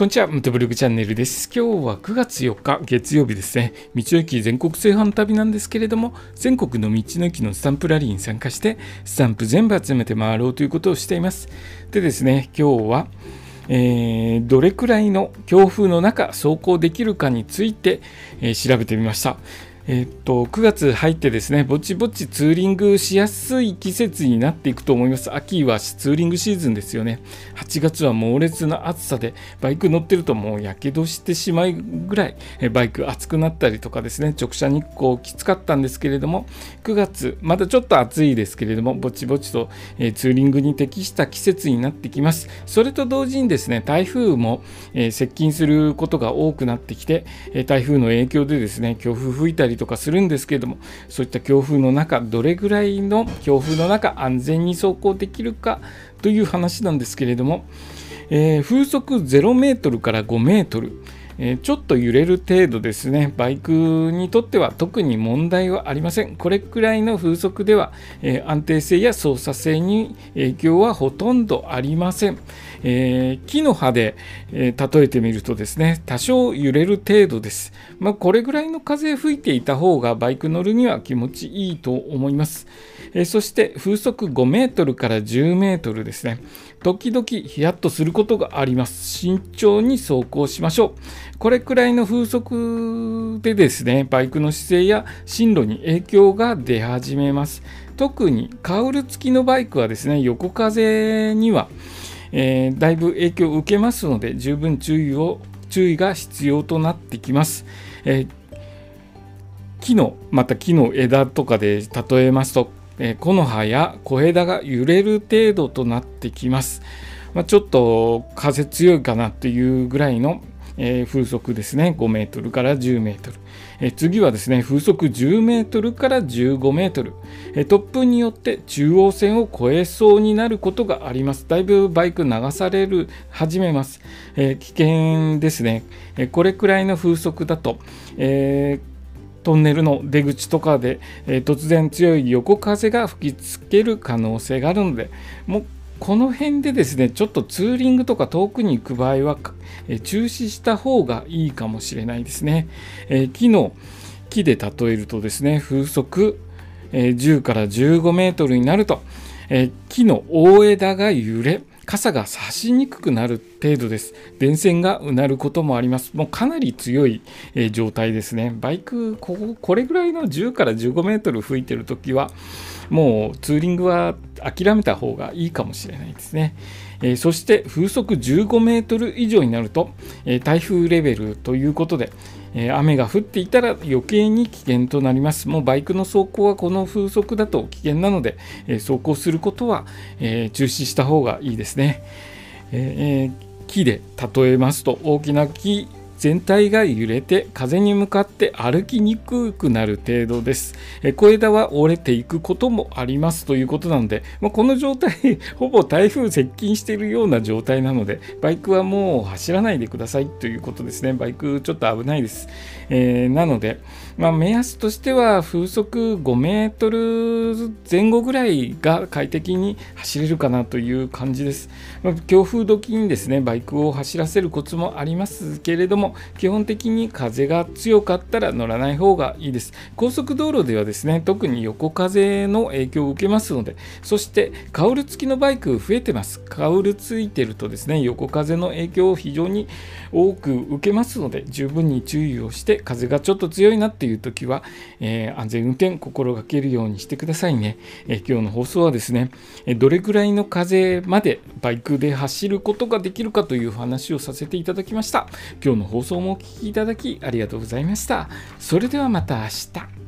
こんにちは、ムトブログチャンネルです。今日は9月4日月曜日ですね。道の駅全国製販旅なんですけれども、全国の道の駅のスタンプラリーに参加して、スタンプ全部集めて回ろうということをしています。でですね、今日は、えー、どれくらいの強風の中走行できるかについて、えー、調べてみました。えっと9月入ってですね、ぼちぼちツーリングしやすい季節になっていくと思います。秋はツーリングシーズンですよね。8月は猛烈な暑さで、バイク乗ってるともうやけどしてしまうぐらい、バイク熱くなったりとかですね、直射日光きつかったんですけれども、9月、まだちょっと暑いですけれども、ぼちぼちと、えツーリングに適した季節になってきます。それと同時にですね、台風も、え接近することが多くなってきて、台風の影響でですね、強風吹いたりりとかするんですけれどもそういった強風の中どれぐらいの強風の中安全に走行できるかという話なんですけれども、えー、風速0メートルから5メートルえちょっと揺れる程度ですね、バイクにとっては特に問題はありません。これくらいの風速では、え安定性や操作性に影響はほとんどありません。えー、木の葉で、えー、例えてみるとですね、多少揺れる程度です。まあ、これぐらいの風吹いていた方がバイク乗るには気持ちいいと思います。えー、そして風速5メートルから10メートルですね。時々ヒヤッとすることがあります。慎重に走行しましょう。これくらいの風速でですね、バイクの姿勢や進路に影響が出始めます。特にカウル付きのバイクはですね、横風には、えー、だいぶ影響を受けますので、十分注意を注意が必要となってきます。えー、木の、また木の枝とかで例えますと、え木の葉や小枝が揺れる程度となってきます。まあ、ちょっと風強いかなっていうぐらいの、えー、風速ですね。5メートルから10メートル、えー、次はですね風速10メートルから15メートル、えー、突風によって中央線を越えそうになることがあります。だいぶバイク流される始めます、え危険ですね、えこれくらいの風速だと、えートンネルの出口とかで、えー、突然強い横風が吹きつける可能性があるのでもうこの辺でですねちょっとツーリングとか遠くに行く場合は、え、中止した方がいいかもしれないですね、えー、木の木で例えるとですね風速、え10から15メートルになると、え木の大枝が揺れ傘が差しにくくなる程度です。電線がうなることもあります。もうかなり強い、えー、状態ですね。バイクここ、これぐらいの10から15メートル吹いてるときは、もうツーリングは諦めた方がいいかもしれないですね。えー、そして風速15メートル以上になると、えー、台風レベルということで、え雨が降っていたら余計に危険となります。もうバイクの走行はこの風速だと危険なので、え走行することは、え中止した方がいいですね。え木で例えますと大きな木全体が揺れて風に向かって歩きにくくなる程度です。小枝は折れていくこともありますということなので、まあ、この状態、ほぼ台風接近しているような状態なので、バイクはもう走らないでくださいということですね。バイクちょっと危ないです。えー、なので、まあ、目安としては風速5メートル前後ぐらいが快適に走れるかなという感じです。まあ、強風時にですね、バイクを走らせるコツもありますけれども、基本的に風が強かったら乗らない方がいいです。高速道路ではですね、特に横風の影響を受けますので、そしてカウル付きのバイク増えてます。カウルついてるとですね、横風の影響を非常に多く受けますので、十分に注意をして、風がちょっと強いなっていう時は、えー、安全運転心がけるようにしてくださいね。えー、今日の放送はですね、どれぐらいの風までバイクで走ることができるかという話をさせていただきました。今日の放放送もお聴きいただきありがとうございました。それではまた明日。